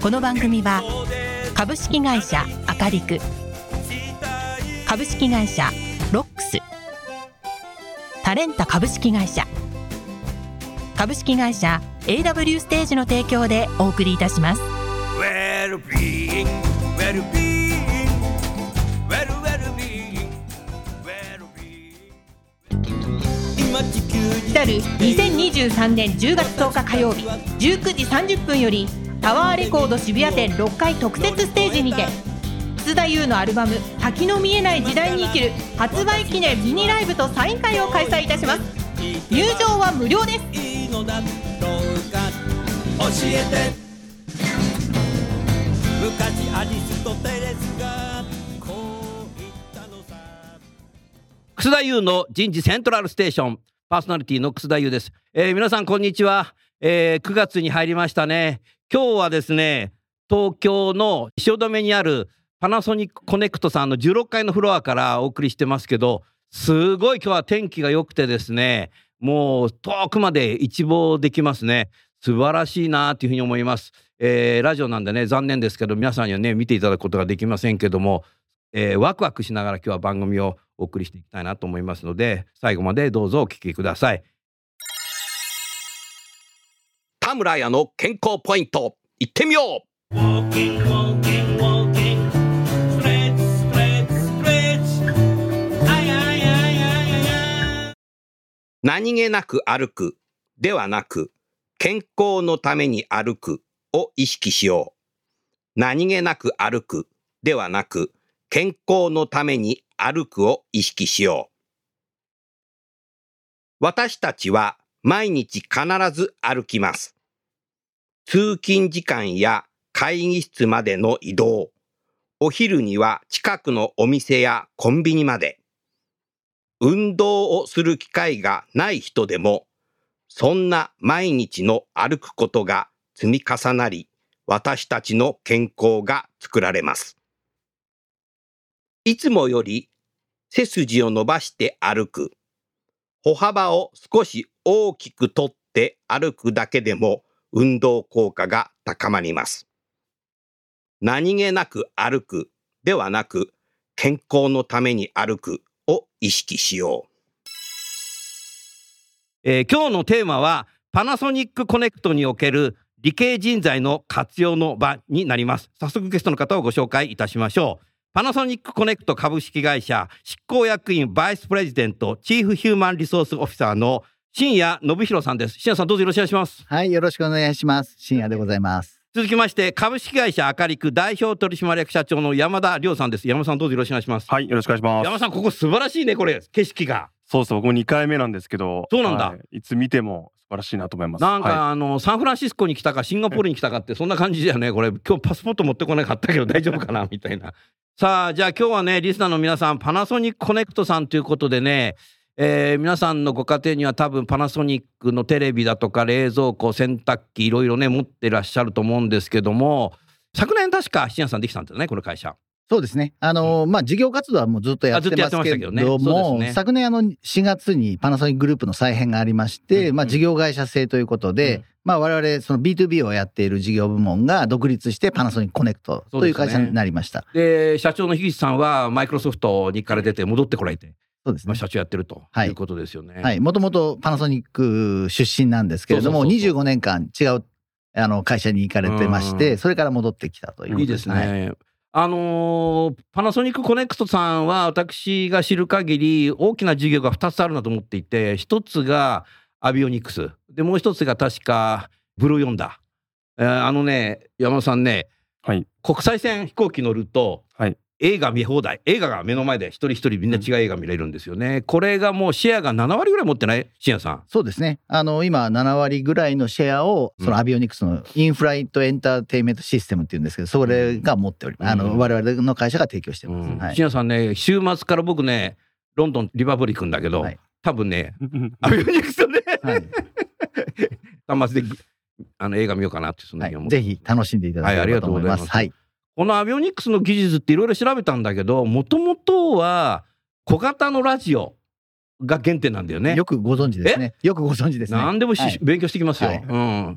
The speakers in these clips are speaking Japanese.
この番組は株式会社アカリク株式会社ロックスタレンタ株式会社株式会社 AW ステージの提供でお送りいたします。Well, に来る2023年10月10日火曜日19時30分よりタワーレコード渋谷店6階特設ステージにて楠田優のアルバム「先の見えない時代に生きる」発売記念ミニライブとサイン会を開催いたします。入場は無料です。いいのだろうか教えて。昔アリストテレスがこう言ったのさ。楠田優の人事セントラルステーション。パーソナリティの楠田優です、えー皆さんこんにちは、えー9月に入りましたね。今日はですね東京の汐留にあるパナソニックコネクトさんの16階のフロアからお送りしてますけどすごい今日は天気が良くてですねもう遠くまで一望できますね。素晴らしいなというふうに思います、えーラジオなんでね残念ですけど皆さんにはね見ていただくことができませんけどもえーワクワクしながら今日は番組をお送りしていきたいなと思いますので最後までどうぞお聞きください。田村屋の健康ポイント行ってみよう Walking, walking, walking. Stretch, stretch, stretch. あいあいあいあいあい。何気なく歩くではなく健康のために歩くを意識しよう何気なく歩くではなく健康のために歩くを意識しよう私たちは毎日必ず歩きます通勤時間や会議室までの移動お昼には近くのお店やコンビニまで運動をする機会がない人でも、そんな毎日の歩くことが積み重なり、私たちの健康が作られます。いつもより背筋を伸ばして歩く。歩幅を少し大きくとって歩くだけでも運動効果が高まります。何気なく歩くではなく、健康のために歩くを意識しよう。えー今日のテーマはパナソニックコネクトにおける理系人材の活用の場になります。早速ゲストの方をご紹介いたしましょう。パナソニックコネクト株式会社執行役員バイスプレジデントチーフヒューマンリソースオフィサーの新谷信弘さんです。新谷さんどうぞよろしくお願いします。はい、よろしくお願いします。深夜でございます。続きまして株式会社アカリク代表取締役社長の山田亮さんです。山田さんどうぞよろしくお願いします。はい、よろしくお願いします。山田さんここ素晴らしいねこれ景色が。そうそう、僕も2回目なんですけど。そうなんだはいいつ見ても素晴らしいなと思います。なんか、はあのサンフランシスコに来たかシンガポールに来たかってそんな感じだよねこれ今日パスポート持ってこなかったけど大丈夫かなみたいなさあじゃあ今日はねリスナーの皆さんパナソニックコネクトさんということでねえー皆さんのご家庭には多分パナソニックのテレビだとか冷蔵庫洗濯機いろいろね持ってらっしゃると思うんですけども昨年確か信也さんできたんだよねこの会社。そうですね。あのーまあ、事業活動はもうずっとやってますけましたけども、そうですね。昨年あの4月にパナソニックグループの再編がありまして、まあ、うん。うん事業会社制ということで、うん。まあ、我々その B2B をやっている事業部門が独立してパナソニックコネクトという会社になりました。で社長の樋口さんはマイクロソフトに行かれてて戻ってこられて、まあ、そうですね。社長やってるとはいいうことですよね。はい。もともとパナソニック出身なんですけれども、そうそうそうそう25年間違うあの会社に行かれてまして、うんそれから戻ってきたということいいですはいね。あのーパナソニックコネクトさんは私が知る限り大きな事業が2つあるなと思っていて一つがアビオニクスでもう一つが確かブルーヨンダー、えーあのね山田さんねはい。国際線飛行機乗ると、はい映画見放題。映画が目の前で一人一人みんな違う映画見れるんですよね。これがもうシェアが7割ぐらい持ってない？深夜さん。そうですね。あの、今、7割ぐらいのシェアを、そのアビオニクスのインフライトエンターテインメントシステムっていうんですけど、それが持っております。あうんの、我々の会社が提供してます。うんはい深夜さんね、週末から僕ね、ロンドン、リバブリックんだけど、はい多分ね、アビオニクスとね、はい端末であの映画見ようかなって、そんなはに思ってい。ぜひ楽しんでいただければと思います。ははいい。このアビオニクスの技術っていろいろ調べたんだけど、もともとは小型のラジオが原点なんだよね。よくご存知ですね。よくご存知ですね。何でもし、はい。勉強してきますよ。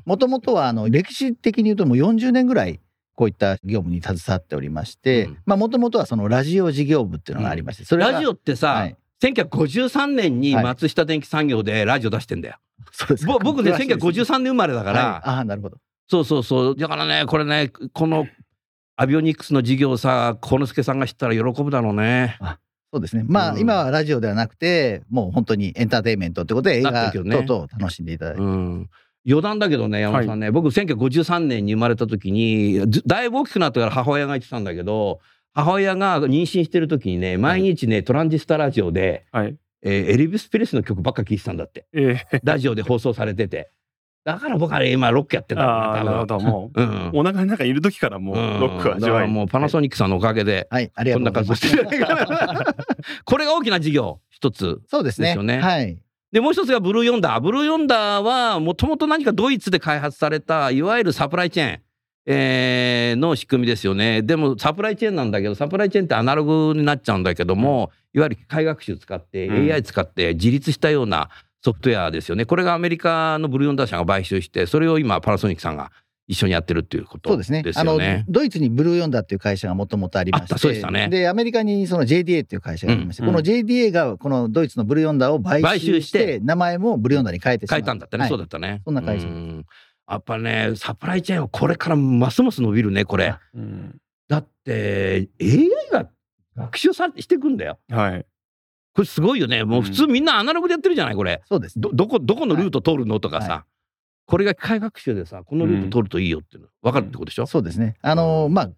もともとはあの歴史的に言うともう40年ぐらいこういった業務に携わっておりましてうん。まあもともとはそのラジオ事業部っていうのがありましてそれがラジオってさ、はい。1953年にはい松下電器産業でラジオ出してんだよ。そうです僕ね、詳しいです1953年生まれだから、はい。ああなるほど。そうそうそう。だからね、これね、このアビオニクスの事業さ、幸之助さんが知ったら喜ぶだろうね。そうですねまあ、うん今はラジオではなくてもう本当にエンターテインメントってことで映画等々楽しんでいただいて、うん。余談だけどね、山本さんね、僕1953年に生まれた時に、ずだいぶ大きくなってから母親が言ってたんだけど、母親が妊娠してる時にね、毎日ね、トランジスタラジオで、はい。えーエリビス・プレスの曲ばっか聴いてたんだって。ええラジオで放送されてて。だから僕はね、今ロックやってんだろうああ、なるほど。もう、うん。お腹の中にいる時からもう、ロックは味わい。だからもうパナソニックさんのおかげで、はいありがことうございますんな活動してるんな。これが大きな事業、一つ。そうですねですよねはいで、もう一つがブルーヨンダー。ブルーヨンダーは、もともと何かドイツで開発された、いわゆるサプライチェーン。えーの仕組みですよね。でも、サプライチェーンなんだけど、サプライチェーンってアナログになっちゃうんだけども、いわゆる機械学習使って、うん AI 使って自立したようなソフトウェアですよね。これがアメリカのブルーヨンダー社が買収して、それを今、パナソニックさんが一緒にやってるっていうことそうですねですあのよね。ドイツにブルーヨンダーっていう会社がもともとありましあってたそうでしたねでアメリカにその JDA っていう会社がありまして、うんこの JDA がこのドイツのブルーヨンダーを買買収してて名前もブルーヨンダーに変えてしま変えたんだったね、はいそうだったね。そんな会社やっぱね、サプライチェーンはこれからますます伸びるね、これ。うんだって、AI が学習さしていくんだよ。はい。これすごいよね。もう普通みんなアナログでやってるじゃない、これ。そうですね。ど、どこ、どこのルート通るのとかさ。はこれが機械学習でさ、このルート通るといいよっていうの分かるってことでしょ、そうですね。あのまあ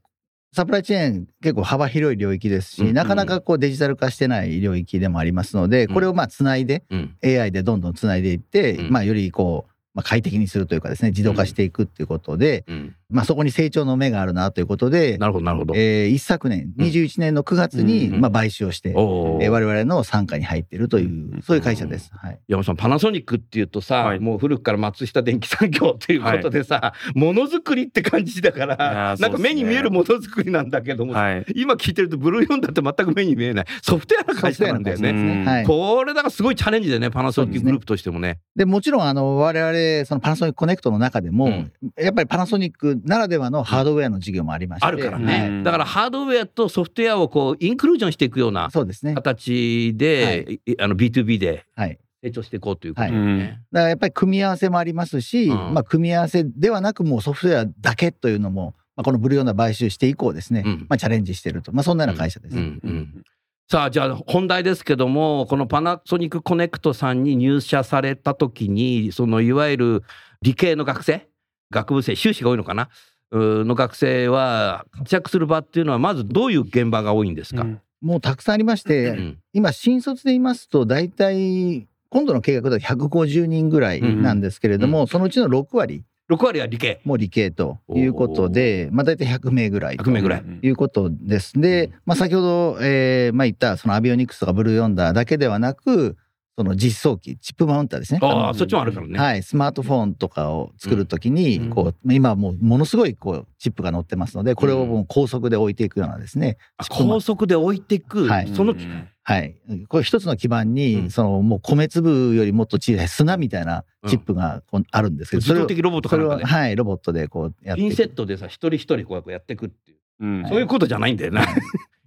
サプライチェーン結構幅広い領域ですし、うんなかなかこうデジタル化してない領域でもありますので、これをまあつないで、うん。AI でどんどんつないでいって、うん。まあよりこう、まあ、快適にするというかですね、自動化していくっていうことで、うん。まあそこに成長の目があるなということで、なるほど、なるほど。えー一昨年、21年の9月に、うんまあ買収をして、おーえー我々の傘下に入っているという、うんそういう会社です。はい。山本さん、パナソニックっていうとさ、はいもう古くから松下電器産業っていうことでさ、ものづくりって感じだから、やーなんか目に見えるものづくりなんだけども、はい。今聞いてるとブルーヨンダーって全く目に見えないソフトウェアの会社なんだよね。ね。うんはい。これだからすごいチャレンジでね、パナソニックグループとしてもね。で、もちろん、あの、我々、そのパナソニックコネクトの中でも、うんやっぱりパナソニックならではのハードウェアの事業もありまして。あるからうね。んだからハードウェアとソフトウェアをこうインクルージョンしていくようなそうですね。形で、いあの B2B ではい。成長していこうということはいだよね。だからやっぱり組み合わせもありますし、うんまあ、組み合わせではなく、もうソフトウェアだけというのも、まあ、このブルーヨンダー買収して以降ですね、うんまあ、チャレンジしていると。まあ、そんなような会社です。うんうんさあじゃあ本題ですけどもこのパナソニックコネクトさんに入社された時にそのいわゆる理系の学生学部生修士が多いのかなの学生は活躍する場っていうのはまずどういう現場が多いんですか、うん。もうたくさんありまして、うん。今、新卒で言いますと、大体、今度の計画だと150人ぐらいなんですけれども、そのうちの6割6割は理系。も理系ということで、まあ、大体100名ぐらいと100名ぐらい。うんいうことです。で、まあ、先ほど、えーまあ、言ったそのアビオニクスとかブルーヨンダーだけではなく、その実装機、チップマウンターですね。あのあそっちもあるからね、はい、スマートフォンとかを作るときに、うん。こう今はもうものすごいこうチップが載ってますので、これをもう高速で置いていくようなですね、あチップマ高速で置いていく、はい。そのうん。はい、これ一つの基板に、うん。そのもう米粒よりもっと小さい砂みたいなチップがこうあるんですけど、自動的ロボットそれをかなんかで、はいロボットでこうやってピンセットでさ一人一人こうやっていくっていう、うん。そういうことじゃないんだよな。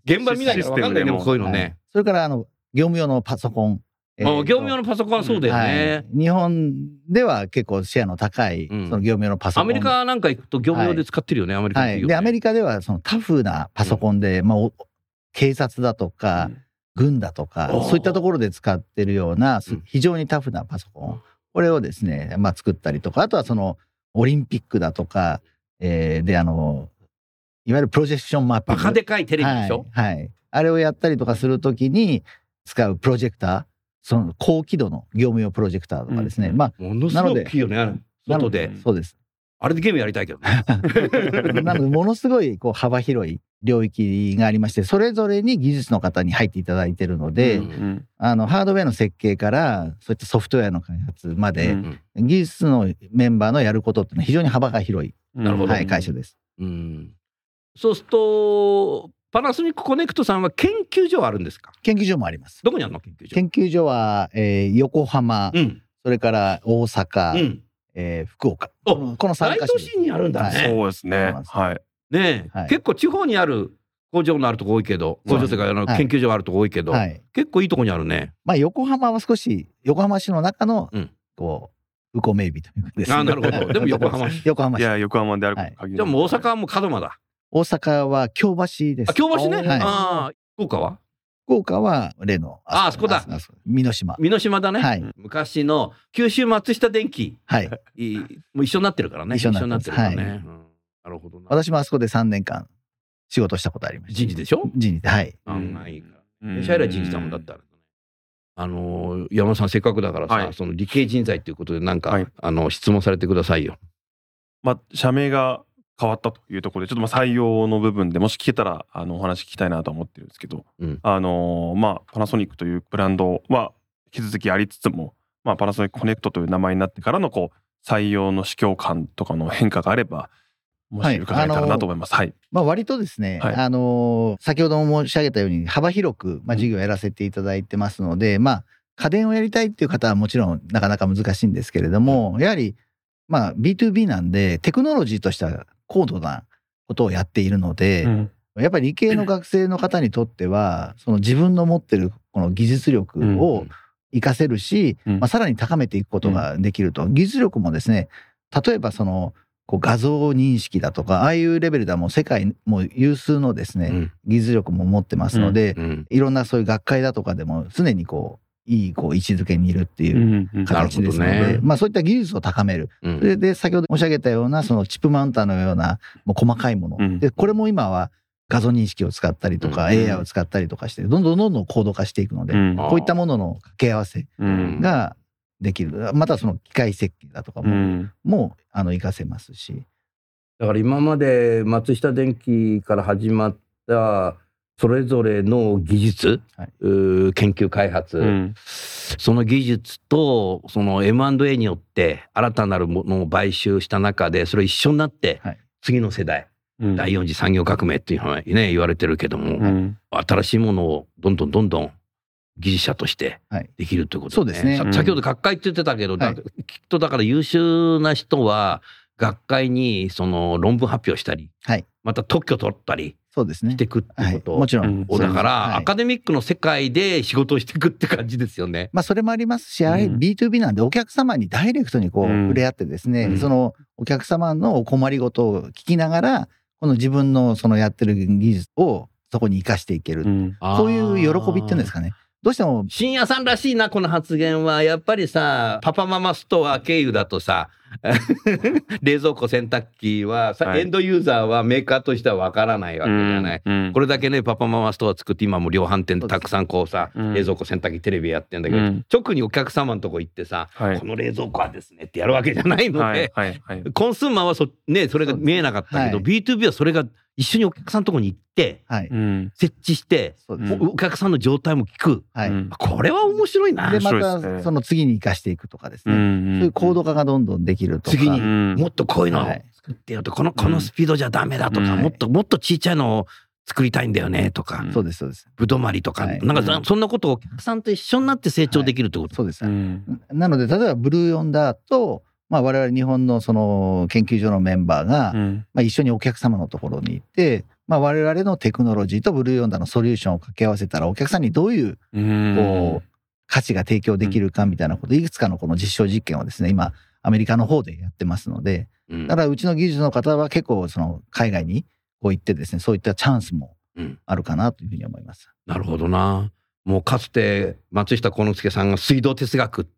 現場見ないから分かんないねシステムでもこういうのね、それからあの業務用のパソコン、えーあ業務用のパソコンはそうだよね、はい、日本では結構シェアの高い、うん。その業務用のパソコン。アメリカなんか行くと業務用で使ってるよね、アメリカのはい、でアメリカではそのタフなパソコンで、まあ、お警察だとか、軍だとかおー。そういったところで使ってるようなうん。非常にタフなパソコン。これをですね、まあ、作ったりとかあとはそのオリンピックだとか、えーであのいわゆるプロジェクションマッピンバグ。カでかいテレビでしょ、はい、はい。あれをやったりとかするときに使うプロジェクター、その高輝度の業務用プロジェクターとかですね。うんまあ、ものすごい大きいよね。なの外で。そうです。あれでゲームやりたいけどね。なので、ものすごいこう幅広い領域がありまして、それぞれに技術の方に入っていただいてるので、うんうんあの、ハードウェアの設計から、そういったソフトウェアの開発まで、うん技術のメンバーのやることっていうのは非常に幅が広い、なるほどはい、会社です。うんそうすると、パナソニックコネクトさんは研究所はあるんですか？研究所もあります。どこにあるの？研究所研究所は、えー横浜、うん。それから大阪、うん。えー福岡。おこのこの3大カ所都市にあるんだはいね。そうですね。はい。ねえ、はい結構地方にある工場のあるとこ多いけど、工場というかあのはい研究所があるとこ多いけど、はい。結構いいとこにあるね。まあ、横浜は少し、横浜市の中のうん、こう、風光明媚というかですね。あなるほどでも横浜市 横浜市。いや、横浜であるはい限り。じゃあもう大阪はもう門真だ。大阪は京橋です。あ、京橋ね。はいああ、福岡は？福岡は例の。ああそこだ美濃島。美濃島だね。はい。昔の九州松下電機、はい。いもう一緒になってるからね。一緒になってるからね。はいうんなるほどな。私もあそこで3年間仕事したことありました。人事でしょ？人事で、はい。案外いいから。うんシャイラ人事だもんだったら。あのー山田さんせっかくだからさ、はいその理系人材ということでなんか、はいあの質問されてくださいよ。まあ、社名が変わったというところで、ちょっとまあ採用の部分でもし聞けたら、あの、お話聞きたいなと思ってるんですけど、うん。あのーまあ、パナソニックというブランドは引き続きありつつも、まあ、パナソニックコネクトという名前になってからの、こう、採用の市況感とかの変化があれば、もし伺えたらなと思います。はい。まあ割とですね、はい。あのー先ほども申し上げたように幅広く、まあ、事業をやらせていただいてますので、まあ家電をやりたいっていう方はもちろんなかなか難しいんですけれども、やはりまあ B2B なんでテクノロジーとしては高度なことをやっているので、うん。やっぱり理系の学生の方にとっては、その自分の持ってるこの技術力を活かせるし、うん。まあ、さらに高めていくことができると。技術力もですね、例えばその、こう画像認識だとか、ああいうレベルではもう世界もう有数のですね、うん。技術力も持ってますので、うん。いろんなそういう学会だとかでも常にこう、いいこう位置づけにいるっていううんうん形ですので、なるほどねまあそういった技術を高める。うんそれで先ほど申し上げたようなそのチップマウンターのようなもう細かいもの。うんで、これも今は画像認識を使ったりとか、うん AI を使ったりとかして、どんどんどんどん高度化していくので、こういったものの掛け合わせうんができる。またその機械設計だとかうも、んもうあの活かせますし。だから今まで松下電器から始まったそれぞれの技術、はい。研究開発、うん。その技術とその M&A によって新たなるものを買収した中でそれ一緒になってはい。次の世代、うん。第四次産業革命っていうのはね言われてるけども、うん。新しいものをどんどんどんどん技術者としてはい。できるということそうですね。さうん。先ほど学会って言ってたけど、きっとだから優秀な人は学会にその論文発表したり、はいまた特許取ったりしていくってはいい。うこともちろうんん。をだから、はいアカデミックの世界で仕事をしていくって感じですよね。まあそれもありますし、うん B2B なんでお客様にダイレクトにこううん触れ合ってですね、うんそのお客様のお困りごとを聞きながら、この自分のそのやってる技術をそこに活かしていける。うんそういう喜びっていうんですかね。どうしても、深夜さんらしいな、この発言は。やっぱりさ、パパママストア経由だとさ、冷蔵庫洗濯機はさ、はい。エンドユーザーはメーカーとしてはわからないわけじゃない。うんこれだけね、パパママストア作って、今も量販店でたくさんこうさ、うん。冷蔵庫洗濯機テレビやってんだけど、うん。直にお客様のとこ行ってさ、はい。この冷蔵庫はですねってやるわけじゃないので、はいコンスーマーはそ,、ね、それが見えなかったけど、はい。B2B はそれが一緒にお客さんのとこに行って、はい。うん設置して、おお客さんの状態も聞く。はい。うんこれは面白いな。で、またその次に活かしていくとかですうね。んそういう高度化がどんどんできるとか。次にうんもっとこういうの作ってよと、このこのスピードじゃダメだとか、うんもっともっとちっちゃいのを作りたいんだよねとか、うんそうです、そうです。ぶどまりとか、はいなんかそうんそんなことをお客さんと一緒になって成長できるってこと？そうです。うんなので、例えばブルーヨンダーと、まあ我々日本のその研究所のメンバーが、うん。まあ、一緒にお客様のところに行って、まあ、我々のテクノロジーとブルーヨンダーのソリューションを掛け合わせたらお客さんにどういううん。こう価値が提供できるかみたいなこと、いくつかのこの実証実験をですね今アメリカの方でやってますのでうん。だからうちの技術の方は結構その海外にこう行ってですねそういったチャンスもうん。あるかなというふうに思います。なるほどな。もうかつて松下幸之助さんが水道哲学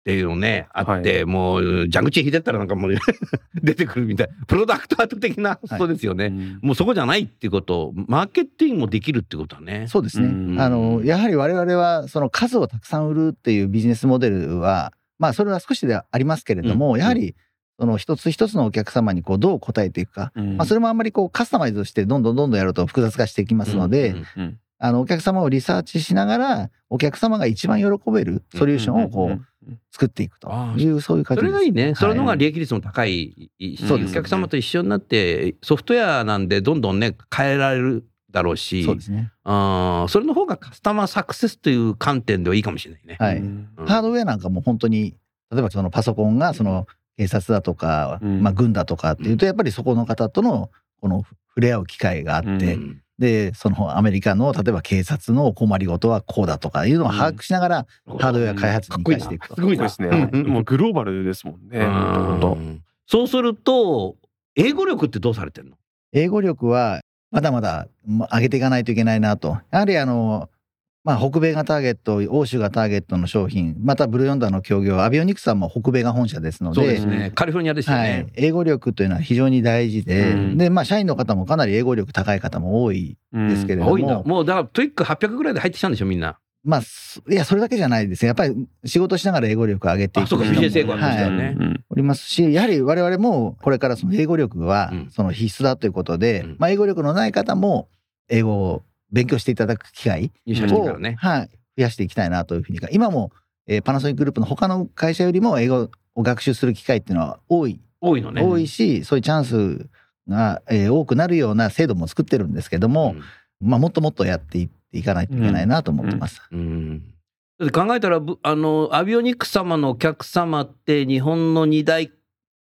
っていうのね、あって、もう、蛇口引いてったらなんかもう 出てくるみたい。プロダクトアート的な発想ですよね。うん。もうそこじゃないっていうことを、マーケティングもできるってことはね。そうですね。うん。あの、やはり我々は、その数をたくさん売るっていうビジネスモデルは、まあ、それは少しではありますけれども、うん。やはり、その一つ一つのお客様にこうどう答えていくか、うん。まあ、それもあんまりこうカスタマイズしてどんどんどんどんやると複雑化していきますので、あのお客様をリサーチしながらお客様が一番喜べるソリューションをこう作っていくというそういう感そじです。れがいいね。それの方がはい利益率も高いし、そうですお客様と一緒になって、ソフトウェアなんでどんどんね、変えられるだろうし、そうですね。あーそれの方がカスタマーサクセスという観点ではいいかもしれないね。はい。うんうんハードウェアなんかも本当に例えばそのパソコンがその警察だとか、うんまあ、軍だとかっていうとやっぱりそこの方とのこの触れ合う機会があって、うんでそのアメリカの例えば警察の困りごとはこうだとかいうのを把握しながらハードウェア開発に生かしていくと。すごいな。そうですね。もうグローバルですもんね。んそうすると、英語力ってどうされてんの？英語力はまだまだま上げていかないといけないなと。やはりあの、まあ、北米がターゲット、欧州がターゲットの商品、またブルーヨンダーの協業、アビオニクスさんも北米が本社ですのそうで、ですね。カリフォルニアですよはいね。、英語力というのは非常に大事で、うんで、まあ、社員の方もかなり英語力高い方も多いですけれども、多いんだ。もうだから TOEIC800ぐらいで入ってきたんでしょ、みんな。まあ、すいや、それだけじゃないですね。やっぱり仕事しながら英語力を上げていくあそうか人もビジネス英語なんですよはいねうんおりますし、やはり我々もこれからその英語力はうんその必須だということで、うんまあ、英語力のない方も英語を勉強していただく機会を、ね。はい、増やしていきたいなというふうに。今も、えーパナソニックグループの他の会社よりも英語を学習する機会っていうのは多い、多いのね。多いし、そういうチャンスが、えー多くなるような制度も作ってるんですけども、まあ、もっともっとやっていっていかないといけないなと思ってます。うん。うんだって考えたら、ぶあの、アビオニクス様のお客様って日本の二大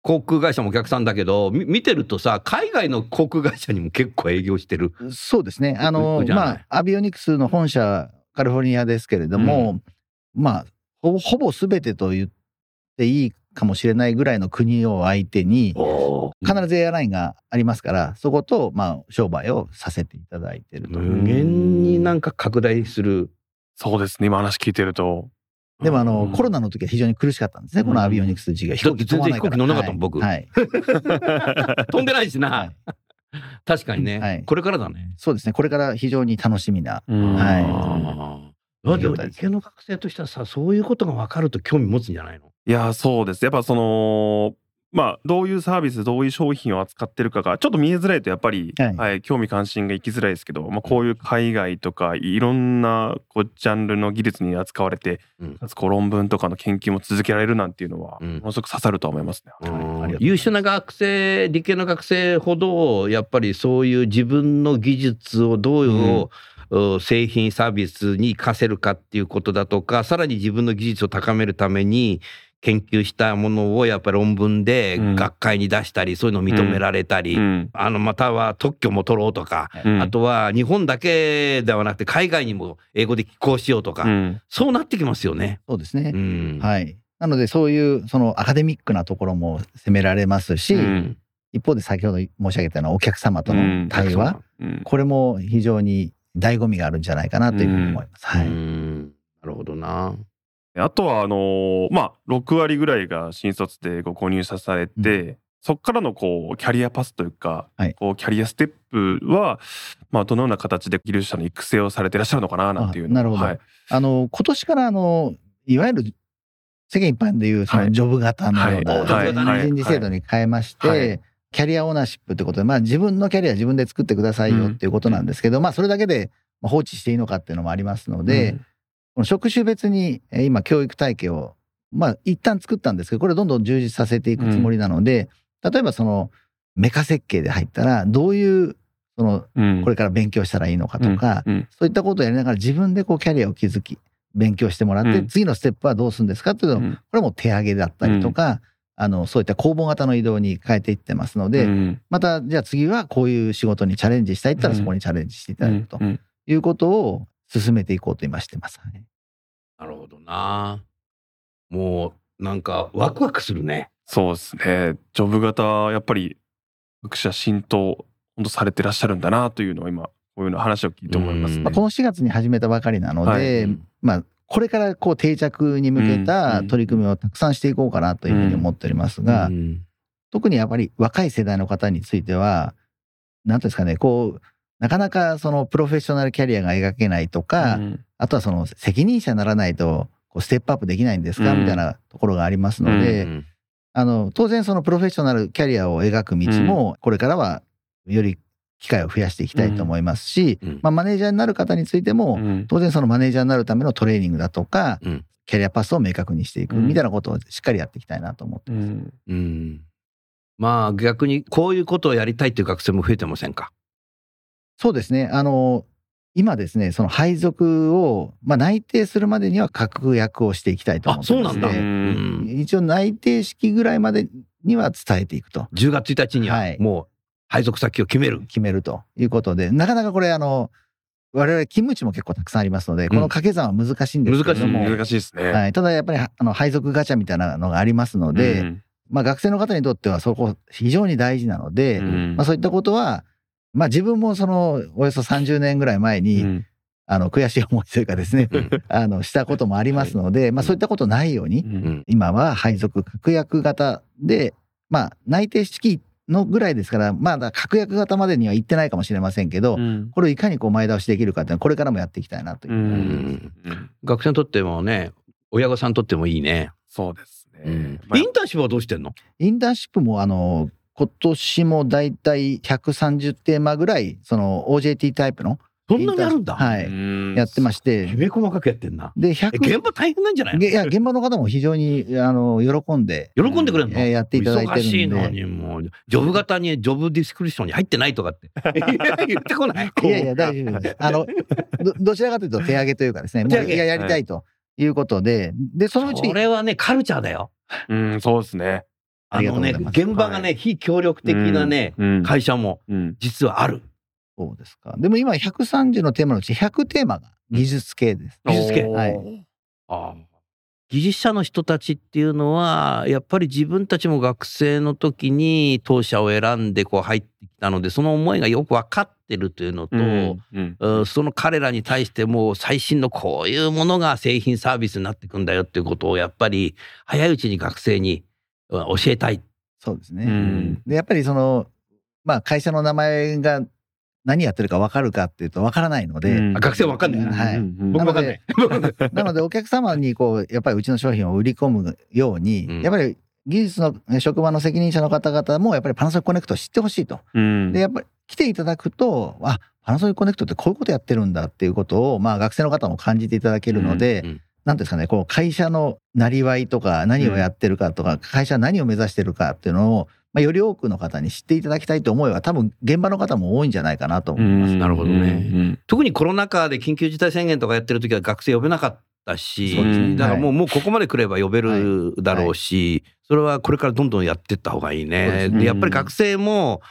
航空会社もお客さんだけど、み見てるとさ、海外の航空会社にも結構営業してる。そうですね。あうの、まあ、アビオニクスの本社、カリフォルニアですけれども、まあ、ほぼほぼ全てと言っていいかもしれないぐらいの国を相手に、必ずエアラインがありますから、そこと、まあ、商売をさせていただいていると。無限になんか拡大する。そうですね。今話聞いてると。でも、あの、うんコロナの時は非常に苦しかったんですね、このアビオニクス事業。飛行機飛ばないから全然飛行機乗んなかったもん僕はい。飛んでないしな。はい確かにね、はいこれからだね。そうですね。これから非常に楽しみな。うんはいだって理系の学生としてはさ、そういうことが分かると興味持つんじゃないの？いや、そうです。やっぱその、まあ、どういうサービス、どういう商品を扱ってるかが、ちょっと見えづらいと、やっぱり、はい。はい、興味関心がいきづらいですけど、まあ、こういう海外とか、いろんな、こう、ジャンルの技術に扱われて、うん。かつ、こう、論文とかの研究も続けられるなんていうのは、うん。ものすごく刺さるとは思いますね。優秀な学生、理系の学生ほど、やっぱりそういう自分の技術をどういう、う製品サービスに活かせるかっていうことだとか、さらに自分の技術を高めるために、研究したものをやっぱり論文でうん学会に出したり、そういうのを認められたり、うん。あのまたは特許も取ろうとか、うんあとは日本だけではなくて海外にも英語で寄稿しようとか、うんそうなってきますよね。そうですね。うんはい。なので、そういう、そのアカデミックなところも攻められますし、うん一方で先ほど申し上げたようなお客様との対話、うんこれも非常に醍醐味があるんじゃないかなというふうに思います。うはい。んなるほどな。あとは、あのーまあ、6割ぐらいが新卒でご購入さされて、そこからのこう、キャリアパスというか、はい。こう、キャリアステップは、まあ、どのような形で技術者の育成をされていらっしゃるのかな、なんていうなるほど。はい。あの、今年から、あの、いわゆる世間一般でいう、そはい。のジョブ型のような、人事制度に変えまして、はい。キャリアオーナーシップってことで、まあ自分のキャリア自分で作ってくださいよっていうことなんですけど、まあそれだけでまあ放置していいのかっていうのもありますので、うんこの職種別にえー今教育体系を、まあ一旦作ったんですけど、これどんどん充実させていくつもりなので、例えばそのメカ設計で入ったら、どういう、その、うん。これから勉強したらいいのかとか、うん。そういったことをやりながら自分でこうキャリアを築き、勉強してもらって、うん。次のステップはどうするんですかっていうのを、うん。これも手上げだったりとか、あの、そういった公募型の移動に変えていってますので、うん。また、じゃあ次はこういう仕事にチャレンジしたいったらうん。そこにチャレンジしていただくとうん。いうことを進めていこうと今してます。はいなるほどな。もうなんかワクワクするね。そうですね。ジョブ型、やっぱり、学者浸透、本当されてらっしゃるんだなというのを今、こういうの話を聞いて思いますね。まあ、この4月に始めたばかりなので、はいうんまあ、これからこう定着に向けたうん取り組みをたくさんしていこうかなというふうに思っておりますが、うん特にやっぱり若い世代の方については、なんていうんですかね、こう、なかなかそのプロフェッショナルキャリアが描けないとか、うん。あとはその責任者にならないと、こうステップアップできないんですか、うん。みたいなところがありますので、うんあの、当然そのプロフェッショナルキャリアを描く道も、これからはより機会を増やしていきたいと思いますし、うん。まあマネージャーになる方についても、うん。当然そのマネージャーになるためのトレーニングだとか、うん。キャリアパスを明確にしていくうん。みたいなことをしっかりやっていきたいなと思ってます。うん。うん。まあ逆にこういうことをやりたいっていう学生も増えてませんか？そうですね。あの、今ですね、その配属を、まあ、内定するまでには確約をしていきたいと思ってまあそうなんだ、すね。うん。一応内定式ぐらいまでには伝えていくと。10月1日にははい。もう配属先を決める、決めるということで、なかなかこれ、あの、我々勤務地も結構たくさんありますので、この掛け算は難しいんですけれども、難しいですね。はい、ただやっぱりあの配属ガチャみたいなのがありますので、うん。まあ、学生の方にとってはそこ非常に大事なので、うん。まあ、そういったことは、まあ、自分もそのおよそ30年ぐらい前に、うん。あの悔しい思いというかですね、うん。あのしたこともありますので、まあ、そういったことないように、うん。今は配属確約型で、まあ、内定式のぐらいですから、まだ確約型までには行ってないかもしれませんけど、うん。これをいかにこう前倒しできるかっていうのはこれからもやっていきたいなというう。ん。学生にとってもね親御さんにとってもいいね、そうですね。インターンシップはどうしてんの？インターンシップもあの今年もだいたい130テーマぐらいその OJT タイプのそんなにあるんだ、はい。うん。やってまして。きめ細かくやってんな。でえ100現場大変なんじゃない？いや現場の方も非常にあの喜んで、喜んでくれんの、えーやっていただいてるんで。忙しいのにもうジョブ型にジョブディスクリプションに入ってないとかって。言ってこない。いやいや大丈夫です。あのどどちらかというと手上げというかですね。もう手上げ。いややりたいということで、でそのうちこれはねカルチャーだよ。うん、そうですね。あのね現場がね、非協力的なね、うん、会社もうん。実はある。そうですか。でも今130のテーマのうち100テーマが技術系です。技術系。はい。あ技術者の人たちっていうのはやっぱり自分たちも学生の時に当社を選んでこう入ってきたのでその思いがよく分かってるというのと、うんうん。うんその彼らに対してもう最新のこういうものが製品サービスになっていくんだよっていうことをやっぱり早いうちに学生にうん教えたい。そうですね。うん。でやっぱりそのまあ会社の名前が何やってるか分かるかっていうと分からないので、うん。あ学生は分かんない。はい。うん僕分かんない。なのでお客様にこうやっぱりうちの商品を売り込むように、うん。やっぱり技術のえ職場の責任者の方々もやっぱりパナソニックコネクトを知ってほしいと。うん。でやっぱり来ていただくとあパナソニックコネクトってこういうことやってるんだっていうことをまあ学生の方も感じていただけるので、うんなんていうんですかねこう会社のなりわいとか何をやってるかとか、会社は何を目指してるかっていうのを、まあ、より多くの方に知っていただきたいという思いは多分現場の方も多いんじゃないかなと思います。なるほどね。うん。特にコロナ禍で緊急事態宣言とかやってる時は学生呼べなかったし、ね。だからもう,、はい。もうここまで来れば呼べるだろうし、それはこれからどんどんやっていった方がいいね。でやっぱり学生も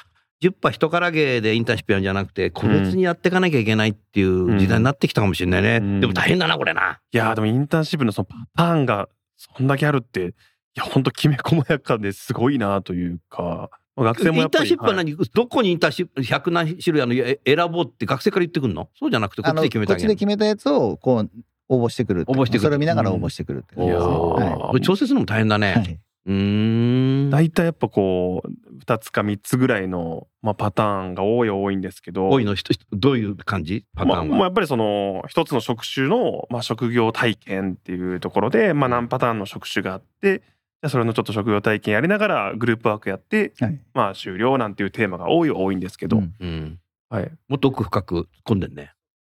10波人からげでインターンシップやるんじゃなくて個別にやっていかなきゃいけないっていう時代になってきたかもしれないね。うん。でも大変だなこれな。いやーでもインターンシップのそのパターンがそんだけあるっていや本当きめ細やかですごいなというか。まあ学生もインターンシップは何、どこにインターンシップ100何種類あるの？え選ぼうって学生から言ってくるの？そうじゃなくてこっちで決めてこっちで決めたやつをこう応募してくる応募してくる。それを見ながら応募してくるっての。感じですね。おーはこれ調整するのも大変だね。いはい。うーん。大体やっぱこう2つか3つぐらいの、まあ、パターンが多いは多いんですけど多いの人どういう感じ？パターまあンは？まあやっぱりその一つの職種の、まあ、職業体験っていうところで、まあ、何パターンの職種があってじゃあそれのちょっと職業体験やりながらグループワークやって、はいまあ終了なんていうテーマが多いは多いんですけど、うんうん、はい、もっと奥深く突っ込んでんね。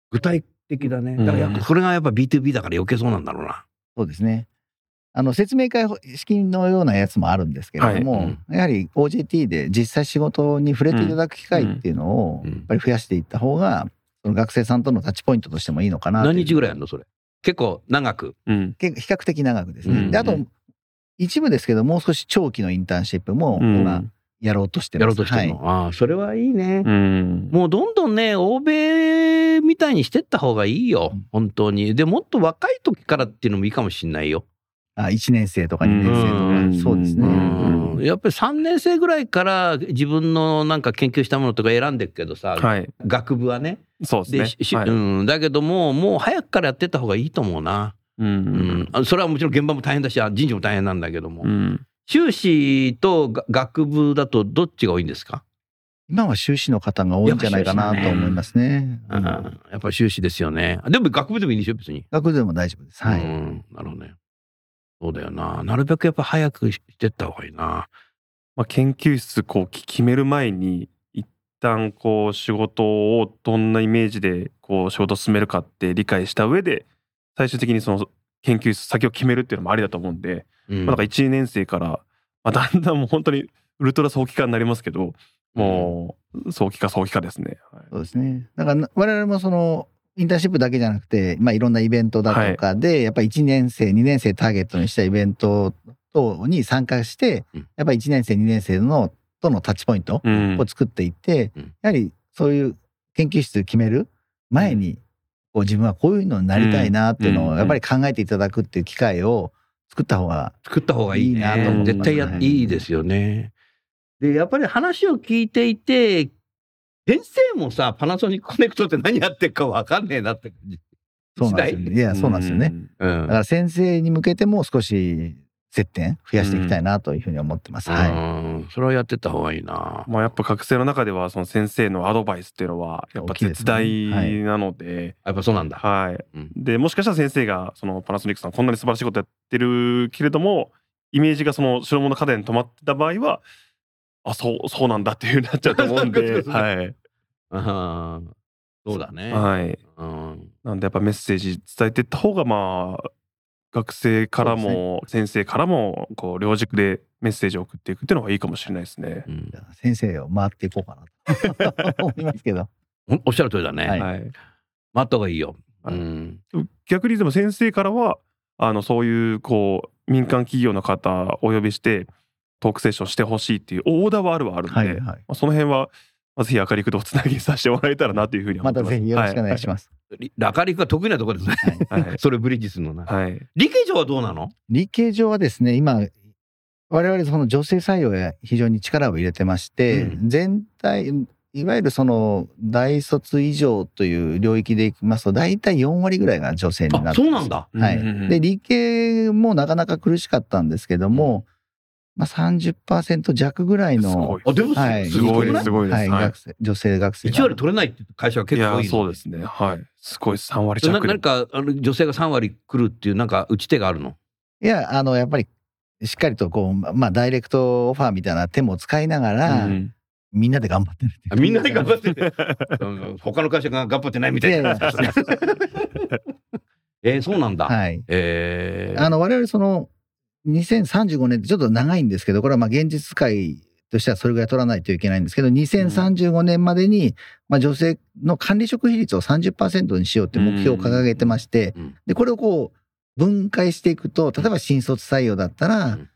具体的だね。うんだからやっぱそれがやっぱ B2B だから余計そうなんだろうな。そうですね。あの説明会式のようなやつもあるんですけれども、はいやはり OJT で実際仕事に触れていただく機会っていうのをうんやっぱり増やしていった方が、その学生さんとのタッチポイントとしてもいいのかな何日ぐらいやるのそれ？結構長く。うん結構比較的長くですね。うんであと一部ですけどもう少し長期のインターンシップもうん今やろうとしてます。やろうとしてるの。はいああ、それはいいね。うんもうどんどんね、欧米みたいにしてった方がいいようん。本当に。でもっと若い時からっていうのもいいかもしんないよ。あ1年生とか2年生とか、うんそうですね。うんうんやっぱり3年生ぐらいから自分のなんか研究したものとか選んでるけどさ、はい学部はね。そうですねはいうん、だけども、もう早くからやってった方がいいと思うな。う。うんん、あそれはもちろん現場も大変だし、あ人事も大変なんだけども、うん。修士とが学部だとどっちが多いんですか、今は修士の方が多いんじゃないかなと思いますね。う、うんんやっぱり修士ですよね。でも学部でもいいんでしょ、別に。学部でも大丈夫です。はい。うん、なるほどね。そうだよな。なるべくやっぱ早くしてった方がいいな。まあ、研究室こうき決める前に一旦こう仕事をどんなイメージでこう仕事を進めるかって理解した上で最終的にその研究室先を決めるっていうのもありだと思うんで、うんまあ、なんか1年生から、まあ、だんだんもう本当にウルトラ早期化になりますけどもう早期化早期化ですね。はいそうですね。だからな我々もそのインターンシップだけじゃなくて、まあいろんなイベントだとかで、やっぱり1年生、2年生ターゲットにしたイベント等に参加してうん、やっぱり1年生、2年生のとのタッチポイントうん。を作っていって、うん。やはりそういう研究室決める前に、こう自分はこういうのになりたいなっていうのうん。をやっぱり考えていただくっていう機会を作った方が、作った方がいいね。いいなと思います絶対や、はいいいですよね。で、やっぱり話を聞いていて、先生もさ、パナソニックコネクトって何やってるか分かんねえなって感じ。そうなんですよね。いや、そうなんですよね。。うんだから先生に向けても少し接点増やしていきたいなというふうに思ってます。はい。うんそれはやってった方がいいな。まあやっぱ学生の中ではその先生のアドバイスっていうのはやっぱ絶ね大なので、やっぱそうなんだ。はい。うんでもしかしたら先生がそのパナソニックさんこんなに素晴らしいことやってるけれどもイメージがその白物家電に止まってた場合はあそうそうなんだっていうふうになっちゃうと思うんで はいあーそうだね。はいうんなんでやっぱメッセージ伝えていった方がまあ学生からも先生からもこう両軸でメッセージを送っていくっていうのがいいかもしれないですね。うん先生を回っていこうかなと思いますけど。おおっしゃる通りだね。はいはい、待った方がいいよ。はいうん逆にでも先生からはあのそういうこう民間企業の方お呼びしてトークセッションしてほしいっていうオーダーはあるはあるんで、はいはい。まあ、その辺は、まあ、ぜひ明るくとつなぎさせてもらえたらなというふうに思まってます。たぜひよろしくお願いします。り明るくは得意なところですね。はい。はい。それブリッジするのな。はい。理系上はどうなの理系上はですね、今、我々その女性採用へ非常に力を入れてまして、う全体、いわゆるその大卒以上という領域でいきますと、大体4割ぐらいが女性になってあ、ますそうなんだ。はい。うんうんうんで、理系もなかなか苦しかったんですけども、まあ30%弱ぐらいのすごい、あ、でもはい、すごいですごいですはい、女性学生が。1割取れないって会社は結構多いのそうですね。はい。すごい3割それな弱で。何かあの女性が3割来るっていうなんか打ち手があるの？いや、あの、やっぱり、しっかりとこう、まあ、ダイレクトオファーみたいな手も使いながら、うんみんなで頑張ってるっていうあみんなで頑張ってて、うん他の会社が頑張ってないみたいな。えーそうなんだ。はい。えーあの、我々その、2035年ってちょっと長いんですけど、これはまあ現実界としてはそれぐらい取らないといけないんですけど、2035年までに、まあ女性の管理職比率を30%にしようって目標を掲げてましてうん、で、これをこう、分解していくと、例えば新卒採用だったらうん、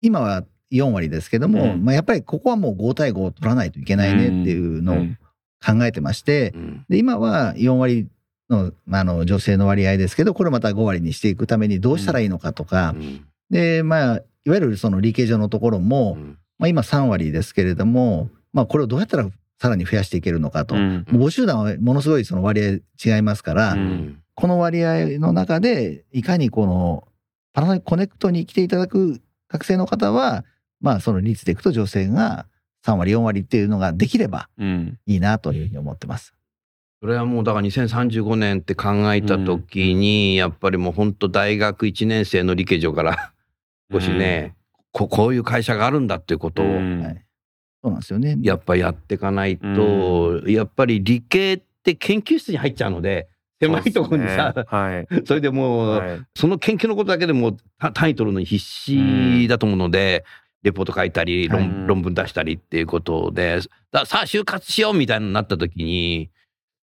今は4割ですけども、うん。まあやっぱりここはもう5対5を取らないといけないねっていうのをうん。考えてまして、うん。で、今は4割の、まああの、女性の割合ですけど、これをまた5割にしていくためにどうしたらいいのかとか、うんで、まあ、いわゆるその理系上のところも、うんまあ今3割ですけれども、まあこれをどうやったらさらに増やしていけるのかと。うん集団はものすごいその割合違いますから、うんこの割合の中で、いかにこのパナソニックコネクトに来ていただく学生の方は、まあその率でいくと女性が3割、4割っていうのができればうんいいなというふうに思ってます。それはもうだから2035年って考えた時に、やっぱりもう本当大学1年生の理系上から少しね、ここういう会社があるんだっていうことをうん。はい。そうなんですよね。やっぱやっていかないと、やっぱり理系って研究室に入っちゃうので狭いところにさそね。はい。それでもう、はい。その研究のことだけでもた単位取るのに必死だと思うので、レポート書いたり論,、はい。論文出したりっていうことでださあ就活しようみたいになった時に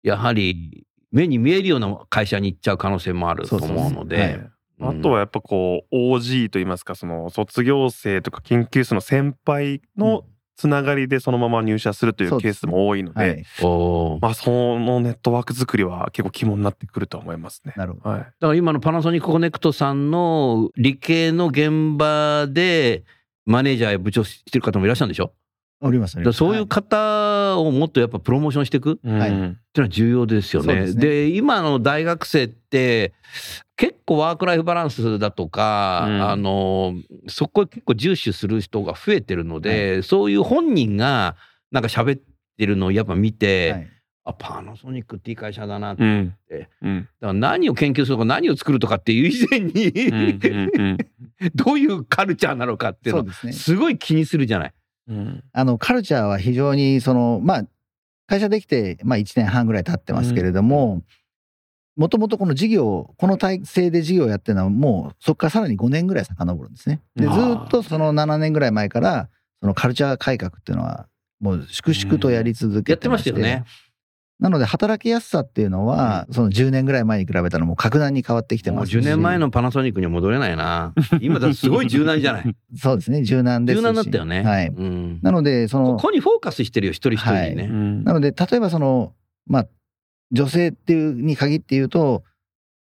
やはり目に見えるような会社に行っちゃう可能性もあると思うのそうそう。で。あとはやっぱこう OG といいますかその卒業生とか研究室の先輩のつながりでそのまま入社するというケースも多いので、はい。まあそのネットワーク作りは結構肝になってくると思いますね。なるほど。はい。だから今のパナソニックコネクトさんの理系の現場でマネージャーや部長してる方もいらっしゃるんでしょ？おります、おりますだからそういう方をもっとやっぱプロモーションしていくってい。うはいうんのは重要ですよね。でね。今の大学生って結構ワークライフバランスだとか、うん。あのそこ結構重視する人が増えてるので、そういう本人がなんか喋ってるのをやっぱ見て、はい。あパナソニックっていい会社だな、だかうん。えうん。ら何を研究するとか何を作るとかっていう以前に、どういうカルチャーなのかっていうのを。すごい気にするじゃない。うんあの、カルチャーは非常に、その、まあ、会社できて、まあ、1年半ぐらい経ってますけれども、もともとこの事業、この体制で事業をやってるのは、もうそこからさらに5年ぐらい遡るんですね。で、ずっとその7年ぐらい前から、そのカルチャー改革っていうのは、もう粛々とやり続けやっててままし、してたよね。なので、働きやすさっていうのは、その10年ぐらい前に比べたらもう格段に変わってきてもうますし。10年前のパナソニックには戻れないな。今だすごい柔軟じゃない。そうですね、柔軟ですし。柔軟だったよね。はい。うん、なので、その、ここにフォーカスしてるよ、一人一人にね。うんなので、例えばその、まあ、女性っていうに限って言うと、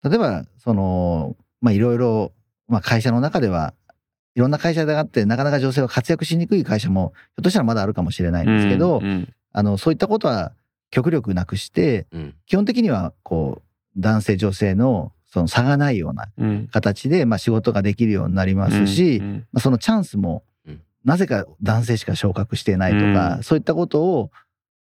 例えば、その、まあ、いろいろ、まあ、会社の中では、いろんな会社があって、なかなか女性は活躍しにくい会社も、ひょっとしたらまだあるかもしれないんですけど、うんあの、そういったことは極力なくして、うん。基本的には、こう、男性女性の、その差がないようなうん。形で、まあ、仕事ができるようになりますし、うん。まあ、そのチャンスもうん、なぜか男性しか昇格していないとか、うん。そういったことを、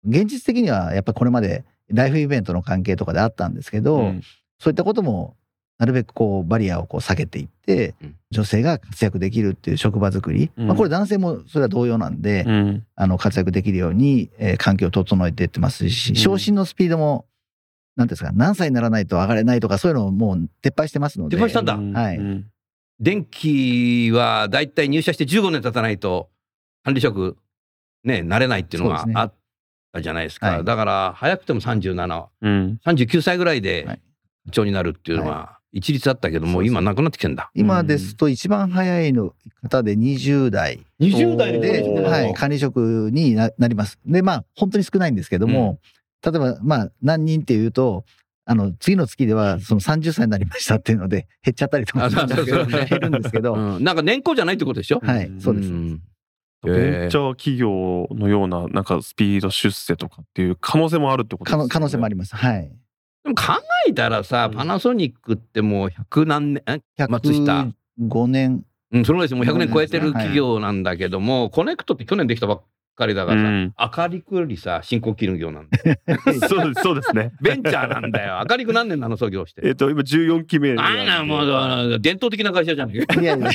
現実的にはやっぱりこれまでライフイベントの関係とかであったんですけど、うん。そういったこともなるべくこうバリアをこう下げていって、うん。女性が活躍できるっていう職場作り、うん。まあ、これ男性もそれは同様なんで、うん。あの活躍できるように、えー環境を整えていってますし、うん。昇進のスピードも、ですか、何歳にならないと上がれないとか、そういうのをもう撤廃してますので。撤廃したんだ。うん。はい。うん電気はだいたい入社して15年経たないと管理職ねなれないっていうのがあったじゃないですか。はい。だから早くても3739うん。歳ぐらいで長になるっていうのは一律あったけども今なくなってきてんだ。今ですと一番早いの方で20代。20代ではい、管理職にななります。で、まあ、本当に少ないんですけども、例えば、まあ、何人っていうと、あの、次の月では、その30歳になりましたっていうので、減っちゃったりとかあそうそうそう減るんですけど、うん。なんか年功じゃないってことでしょ？はい、そうです。んベンチャー企業のようななんかスピード出世とかっていう可能性もあるってことですよね。可能可能性もあります。はい。でも考えたらさパナソニックってもう100何年え？松下。105年、うん、そのですもう100年超えてるはい企業なんだけども、コネクトって去年できたばっかりだからさ、うん。明るくよりさ、新興企業なんだよ。そうですそうですね。ベンチャーなんだよ。明るく何年なの創業して。えっと今14期目なんなもう伝統的な会社じゃない。いやいや。いや、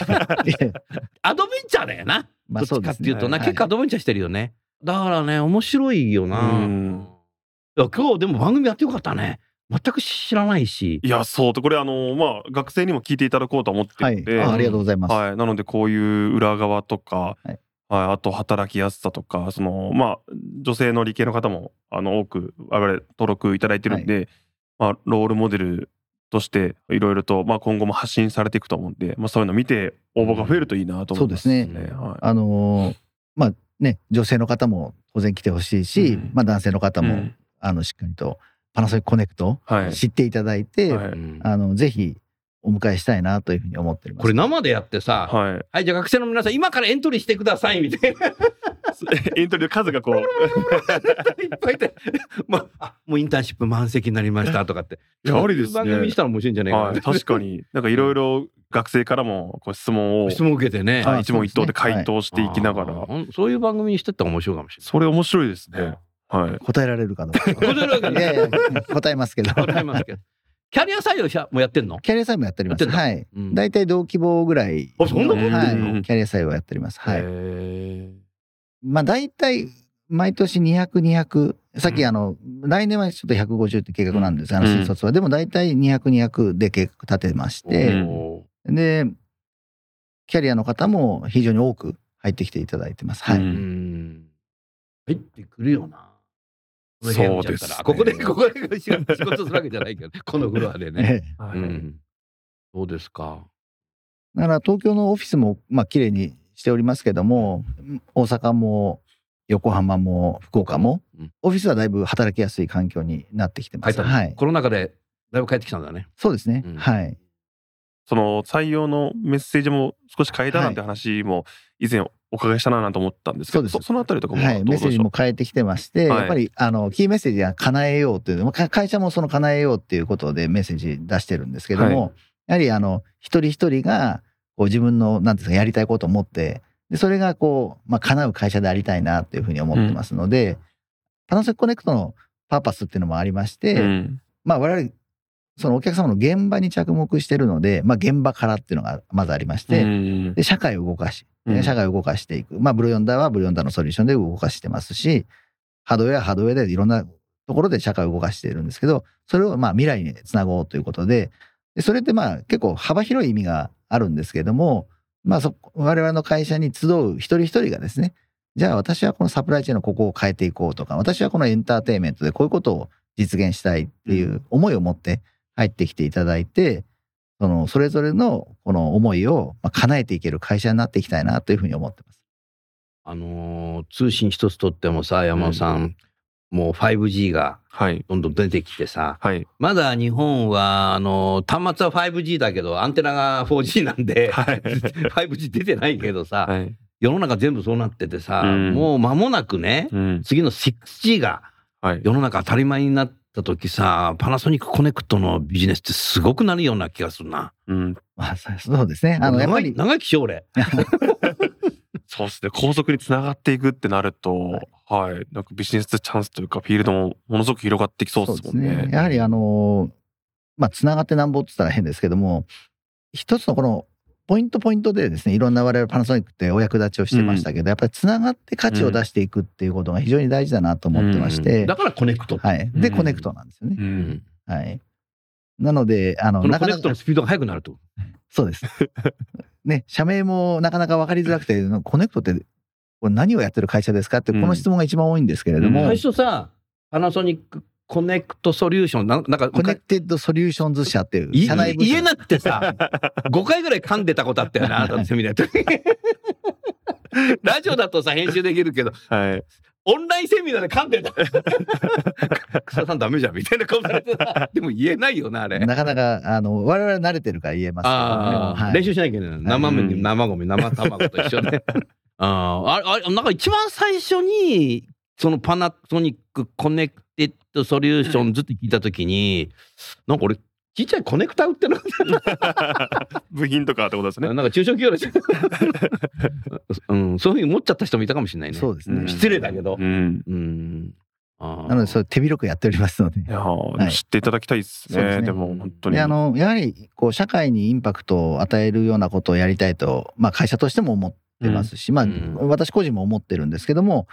アドベンチャーだよな。まあどっちかっていうとな、はい。結構アドベンチャーしてるよね。だからね、面白いよな。うん。いや今日でも番組やってよかったね。全く知らないし。いやそうとこれあのまあ学生にも聞いていただこうと思ってはいるんで、あありがとうございます。はい、なのでこういう裏側とか、はい。はいあと働きやすさとかそのまあ女性の理系の方もあの多く我々登録いただいてるんで、まあ、ロールモデルとしていろいろと、まあ、今後も発信されていくと思うんで、まあ、そういうの見て応募が増えるといいなと思います、そうですね。はい。あのーまあね、女性の方も当然来てほしいし、うん。まあ男性の方も、うん。あの、しっかりとパナソニックコネクトはい知っていただいて、はいうんあの、ぜひお迎えしたいなというふうに思っております。これ生でやってさ、はい、はい、じゃあ学生の皆さん、今からエントリーしてくださいみたいな。エントリーの数がこういっぱいいて、まあ、あもうインターンシップ満席になりましたとかって。いやありですね番組にしたら面白いんじゃないかな。はい、確かになんかいろいろ学生からもこう質問を質問受けてね。はいあ一問一答で回答していきながら、そういう番組にしてったら面白いかもしれそれ面白いですね。はい。答えられるかどうか。答えるわけいやいや、答えますけど。答えますけど。キャリア採用者もやってんの？キャリア採用もやっております。やってんだはい。うん大体同規模ぐらいの。あそんなことはやってんの？い。キャリア採用はやっております。はい。へまあ大体、毎年200、200、さっきあの、来年はちょっと150って計画なんです、あの、うん新卒は。でも大体200、200で計画立てましーて、おで、キャリアの方も非常に多く入ってきていただいてます。はい。入ってくるよな。そうですねここで、ここで仕事するわけじゃないけど、このフロアでね。ええはいうん。そうですか？だから東京のオフィスも、まあ、綺麗にしておりますけども、大阪も横浜も福岡も、うんオフィスはだいぶ働きやすい環境になってきてます。はい。コロナ禍でだいぶ帰ってきたんだね。そうですね。うんはい。その採用のメッセージも少し変えたなんて話も以前お伺いしたななんて思ったんですけど、そうです。そのあたりとかもはい、メッセージも変えてきてまして、はい。やっぱりあのキーメッセージは叶えようという、会社もその叶えようっていうことでメッセージ出してるんですけども、はやはりあの一人一人がこう自分のなんですかやりたいことを持ってでそれがこう、まあ、叶う会社でありたいなっていうふうに思ってますので、パナソニックコネクトのパーパスっていうのもありまして、うん。まあ我々そのお客様の現場に着目してるので、まあ、現場からっていうのがまずありまして、うんで社会を動かし、うん社会を動かしていく。まあ、ブルヨンダーはブルヨンダーのソリューションで動かしてますし、ハードウェアはハードウェアでいろんなところで社会を動かしているんですけど、それをまあ未来につなごうということで、でそれってまあ結構幅広い意味があるんですけれども、まあそ、我々の会社に集う一人一人がですね、じゃあ私はこのサプライチェーンのここを変えていこうとか、私はこのエンターテインメントでこういうことを実現したいっていう思いを持って入ってきていただいて、そのそれぞれのこの思いをまあ叶えていける会社になっていきたいなというふうに思ってます。あのー通信一つとってもさ、山尾さん、もう 5G がはい。どんどん出てきてさ、はい。まだ日本は、あのー端末は 5G だけど、アンテナが 4G なんで、はい 5G 出てないけどさ、はい。世の中全部そうなっててさ、うんもう間もなくね、うん。次の 6G がはい。世の中当たり前になった時さ、パナソニックコネクトのビジネスってすごくなるような気がするな。うん。まあ、そうですね。あの、やっぱり、長い長生きしよう俺。そうですね。高速につながっていくってなると、はい。なんかビジネスチャンスというか、フィールドもものすごく広がってきそうですもんね。やはりあの、まあ、つながってなんぼって言ったら変ですけども、一つのこの、ポイントポイントでですね、いろんな我々パナソニックってお役立ちをしてましたけど、やっぱりつながって価値を出していくっていうことが非常に大事だなと思ってまして、だからコネクト。はい。で、うんコネクトなんですよねう。。うんんはい。なので、あの、なかなかコネクトの、スピードが速くなると。そうです。ね、社名もなかなか分かりづらくて、コネクトって、これ何をやってる会社ですかって、この質問が一番多いんですけれども、うん最初さ、パナソニックコネクトソリューション、なんなんか、コネクテッドソリューションズ社っていうい社内言えなくてさ、5回ぐらい噛んでたことあったよな、あなたのセミナーやってるラジオだとさ、編集できるけど、はい。オンラインセミナーで噛んでた。草さんダメじゃんみたいな顔されてさ、でも言えないよな、あれ。なかなか、あの、我々慣れてるから言えますけどああ、はい練習しなきゃいけない。生米にうん生米、生卵と一緒ね。ああ、あれ、なんか一番最初に、そのパナソニックコネクテッドソリューションズって聞いたときに、なんか俺、ちっちゃいコネクタ売ってる 部品とかってことですね。なんか中小企業でしょ、うん、そういうふうに思っちゃった人もいたかもしれないね。そうですね。うん失礼だけどう。ん。うん。なので、それ手広くやっておりますのでい。やー、はい知っていただきたいですね。そうですねでも本当に。で、あの、やはり、こう、社会にインパクトを与えるようなことをやりたいと、まあ、会社としても思ってますし、まあうん、私個人も思ってるんですけども、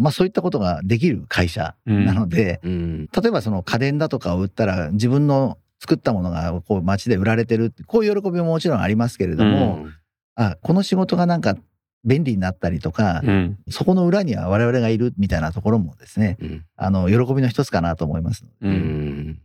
まあ、そういったことができる会社なので、うん。例えばその家電だとかを売ったら、自分の作ったものがこう街で売られてるこういう喜びももちろんありますけれども、あ、この仕事がなんか便利になったりとか、うん。そこの裏には我々がいるみたいなところもですね、うんあの、喜びの一つかなと思います。う。うんん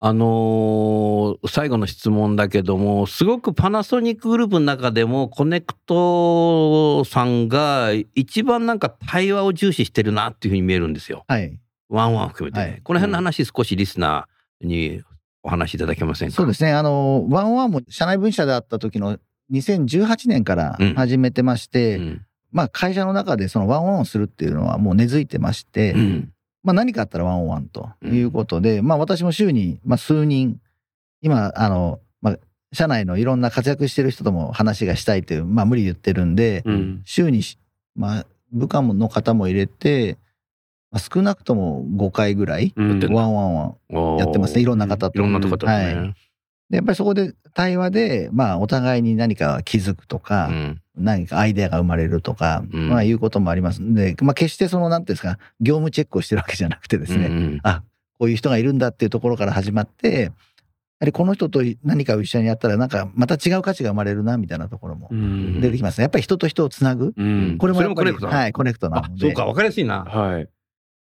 あのー最後の質問だけども、すごくパナソニックグループの中でも、コネクトさんが一番なんか対話を重視してるなっていうふうに見えるんですよ。はい。ワンワン含めてね、はいこの辺の話、少しリスナーにお話しいただけませんか？そうですね。あの、ワンワンも社内分社であった時の2018年から始めてまして、うんまあ会社の中でそのワンワンをするっていうのはもう根付いてまして、うんまあ何かあったらワンオンワンということで、まあ私も週に、まあ、数人、今、あの、まあ、社内のいろんな活躍してる人とも話がしたいという、まあ無理言ってるんで、うん。週にし、まあ部下の方も入れて、まあ、少なくとも5回ぐらい、ワンワンワン。やってますねいろんな方といろんな方とね。はいで、やっぱりそこで対話で、まあお互いに何か気づくとか、うん何かアイデアが生まれるとか、うんまあいうこともありますんで、まあ決してその、なんていうんですか、業務チェックをしてるわけじゃなくてですね、うんあ、こういう人がいるんだっていうところから始まって、やはりこの人と何かを一緒にやったら、なんかまた違う価値が生まれるな、みたいなところもうん出てきますね。やっぱり人と人をつなぐ。うん。これもやっぱりそれもコネクトなの？はい、コネクトなので。あそうか、わかりやすいな。はい。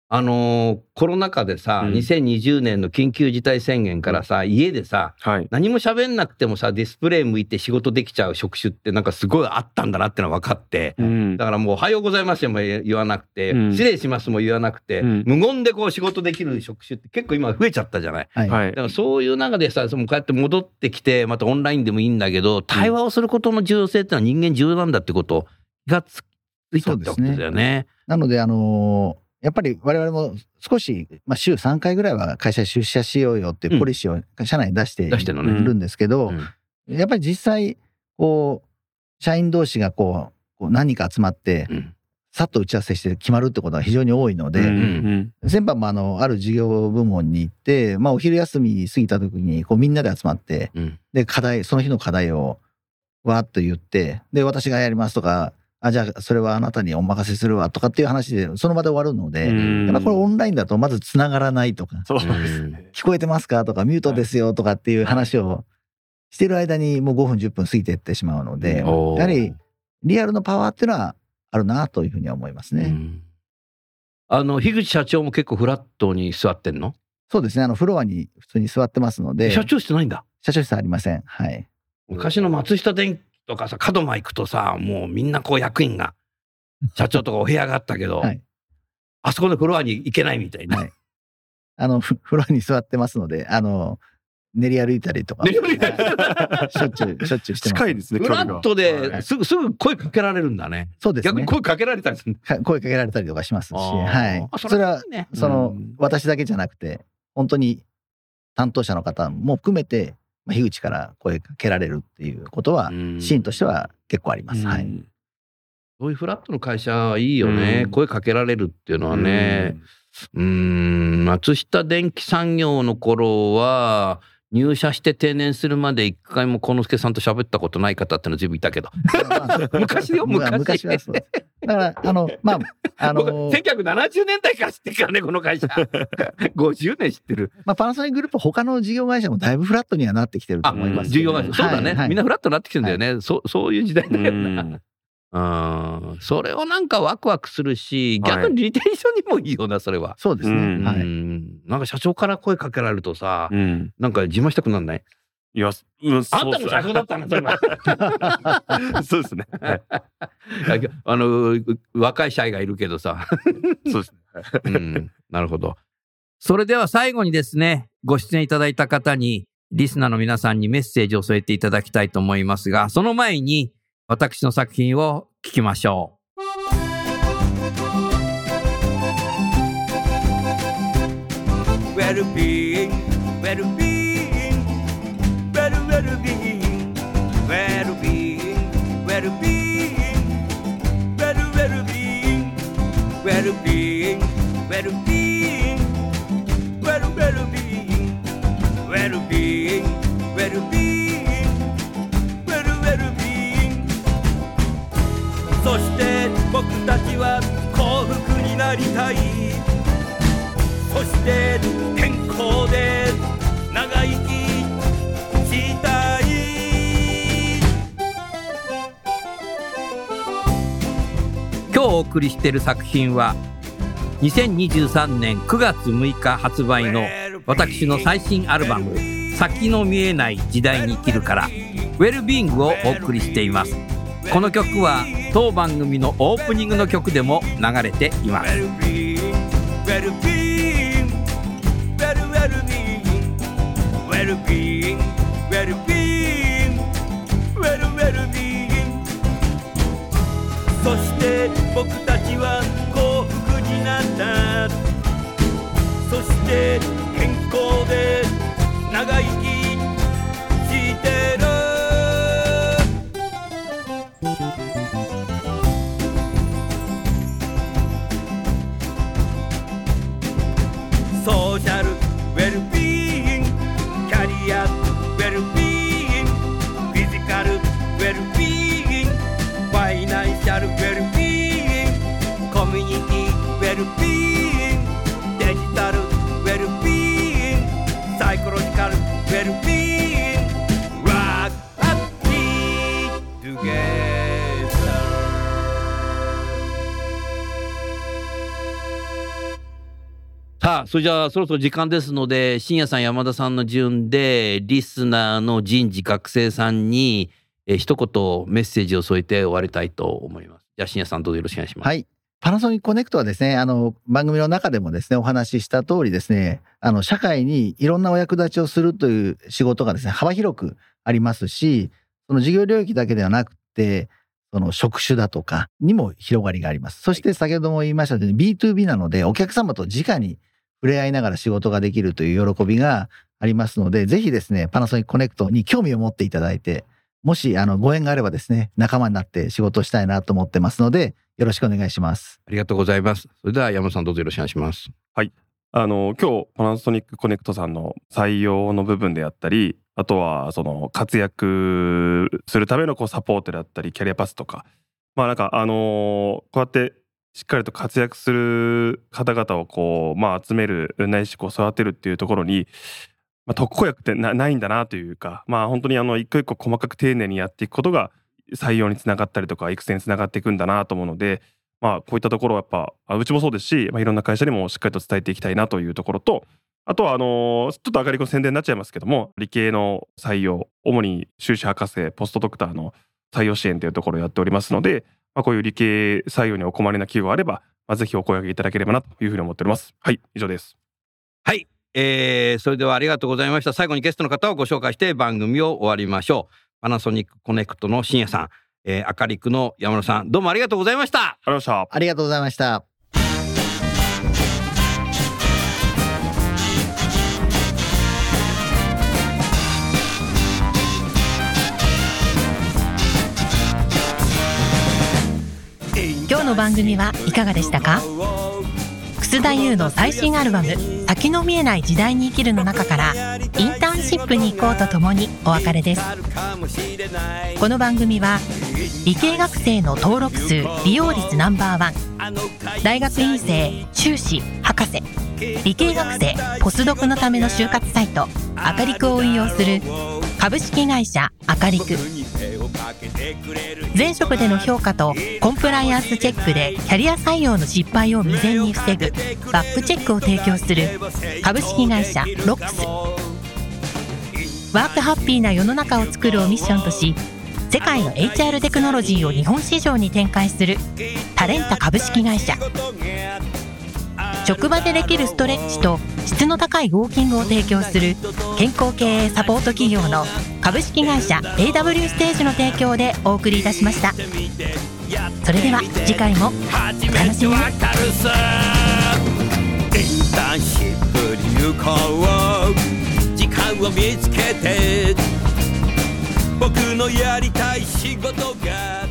あのーコロナ禍でさ、うん2020年の緊急事態宣言からさ、家でさ、はい。何も喋んなくてもさ、ディスプレイ向いて仕事できちゃう職種ってなんかすごいあったんだなってのは分かって、うん。だからもう、おはようございますも言わなくて、うん失礼しますも言わなくて、うん無言でこう仕事できる職種って結構今増えちゃったじゃない？はい。はいだ。からそういう中でさ、そのこうやって戻ってきて、またオンラインでもいいんだけど、対話をすることの重要性ってのは人間重要なんだってことがつついたってことだよね。なので、あのーやっぱり我々も少し、まあ、週3回ぐらいは会社に出社しようよっていうポリシーを社内に出しているんですけど、うん。やっぱり実際、こう、社員同士がこう、何人か集まって、うん。さっと打ち合わせして決まるってことが非常に多いので、うん先般もあの、ある事業部門に行って、まあ、お昼休み過ぎた時に、こう、みんなで集まって、うん。で、課題、その日の課題を、わーっと言って、で、私がやりますとか、あ、じゃあ、それはあなたにお任せするわとかっていう話で、その場で終わるので、うんやっぱこれオンラインだとまず繋がらないとか、そうですね。聞こえてますかとか、ミュートですよとかっていう話をしてる間にもう5分、10分過ぎていってしまうので、やはりリアルのパワーっていうのはあるなというふうには思いますね。うんあの、樋口社長も結構フラットに座ってんの？そうですね、あの、フロアに普通に座ってますので、社長室ないんだ。社長室ありません。はい。昔の松下電器とかさ、門間行くとさ、もうみんなこう役員が、社長とかお部屋があったけど、はいあそこのフロアに行けないみたいな。はいあの、フフロアに座ってますので、あの、練り歩いたりとか、練り歩いたりしょっちゅう、しょっちゅうしてます。近いですね、フラットはでいすぐすぐ声かけられるんだね。そうですね。逆に声かけられたりする。か声かけられたりとかしますし、はいあ。それはいいねその、うん私だけじゃなくて、本当に担当者の方も含めて、まあ、樋口から声かけられるっていうことは、うんシーンとしては結構あります。はい。うんそういうフラットの会社いいよね。うん声かけられるっていうのはね。うーん、松下電機産業の頃は、入社して定年するまで一回も幸之助さんと喋ったことない方ってのは随分いたけど。昔よまあ昔昔はそう。だから、あの、まあ、あ僕の、1970年代から知ってるからね、この会社。50年知ってる。まあ、パナソニックグループ他の事業会社もだいぶフラットにはなってきてると思いますけど。重要会社。そうだね、はいはいみんなフラットになってきてるんだよね。そうそういう時代だような。んうん。それをなんかワクワクするし、はい逆にリテンションにもいいよな、それは。そうですね。うんはい。うん。なんか社長から声かけられるとさ、うん。なんか自慢したくなんない？いや、うん、あんたも社長だったの、それは。そうですね。はい あの、若い社員がいるけどさ。そうですね。うん。なるほど。それでは最後にですね、ご出演いただいた方に、リスナーの皆さんにメッセージを添えていただきたいと思いますが、その前に私の作品を聞きましょ well-being, well-being, well, well-being, well-being, well-being, well, well-being, well-being, well-being, well, well-being, well-being, well-being, そして僕たちは幸福になりたいそして健康で長生きしたい。今日お送りしている作品は、2023年9月6日発売の私の最新アルバム「先の見えない時代に生きる」から「ウェルビーング」をお送りしていますこの曲は番組のオープニングの曲でも流れています「そして僕たちは幸福になった」「そして健康で長いあそれじゃあそろそろ時間ですので深夜さん山田さんの順でリスナーの人事学生さんにえー一言メッセージを添えて終わりたいと思いますじゃあ深夜さんどうぞよろしくお願いしますはい。パナソニックコネクトはですね、あの、番組の中でもですね、お話しした通りですね、あの、社会にいろんなお役立ちをするという仕事がですね、幅広くありますし、その事業領域だけではなくて、その職種だとかにも広がりがあります。そして先ほども言いましたように B2B なのでお客様と直に触れ合いながら仕事ができるという喜びがありますので、ぜひですね、パナソニックコネクトに興味を持っていただいて、もしあのご縁があればですね、仲間になって仕事をしたいなと思ってますので、よろしくお願いします。ありがとうございます。それでは山本さんどうぞよろしくお願いします。あの今日パナソニックコネクトさんの採用の部分であったりあとはその活躍するためのこうサポートであったりキャリアパスとかまあなんかあのこうやってしっかりと活躍する方々をこうまあ集めるないしこう育てるっていうところに、まあ、特効薬ってないんだなというかまあ本当にあの一個一個細かく丁寧にやっていくことが採用につながったりとか育成につながっていくんだなと思うのでまあ、こういったところはやっぱうちもそうですし、まあ、いろんな会社にもしっかりと伝えていきたいなというところとあとはあのちょっと上がり子宣伝になっちゃいますけども理系の採用主に修士博士ポストドクターの採用支援というところをやっておりますので、まあ、こういう理系採用にお困りな企業があれば、まあ、ぜひお声掛けいただければなというふうに思っております。はい以上ですはい、えー、それではありがとうございました。最後にゲストの方をご紹介して番組を終わりましょう。パナソニックコネクトの深夜さん、えー、明るくの山野さん、どうもありがとうございました。ありがとうございました。ありがとうございました。の番組はいかがでしたか？楠田優の最新アルバム「先の見えない時代に生きる」の中からインターンシップに行こうとともにお別れです。この番組は理系学生の登録数利用率ナンバーワン大学院生修士博士理系学生ポスドクのための就活サイトアカリクを運用する株式会社アカリク前職での評価とコンプライアンスチェックでキャリア採用の失敗を未然に防ぐバックチェックを提供する株式会社ロックス。ワークハッピーな世の中を作るをミッションとし世界の HR テクノロジーを日本市場に展開するタレンタ株式会社。職場でできるストレッチと質の高いウォーキングを提供する健康経営サポート企業の株式会社 AW ステージの提供でお送りいたしました。それでは次回も初めてわかるさインターンシップに行こう時間を見つけて僕のやりたい仕事が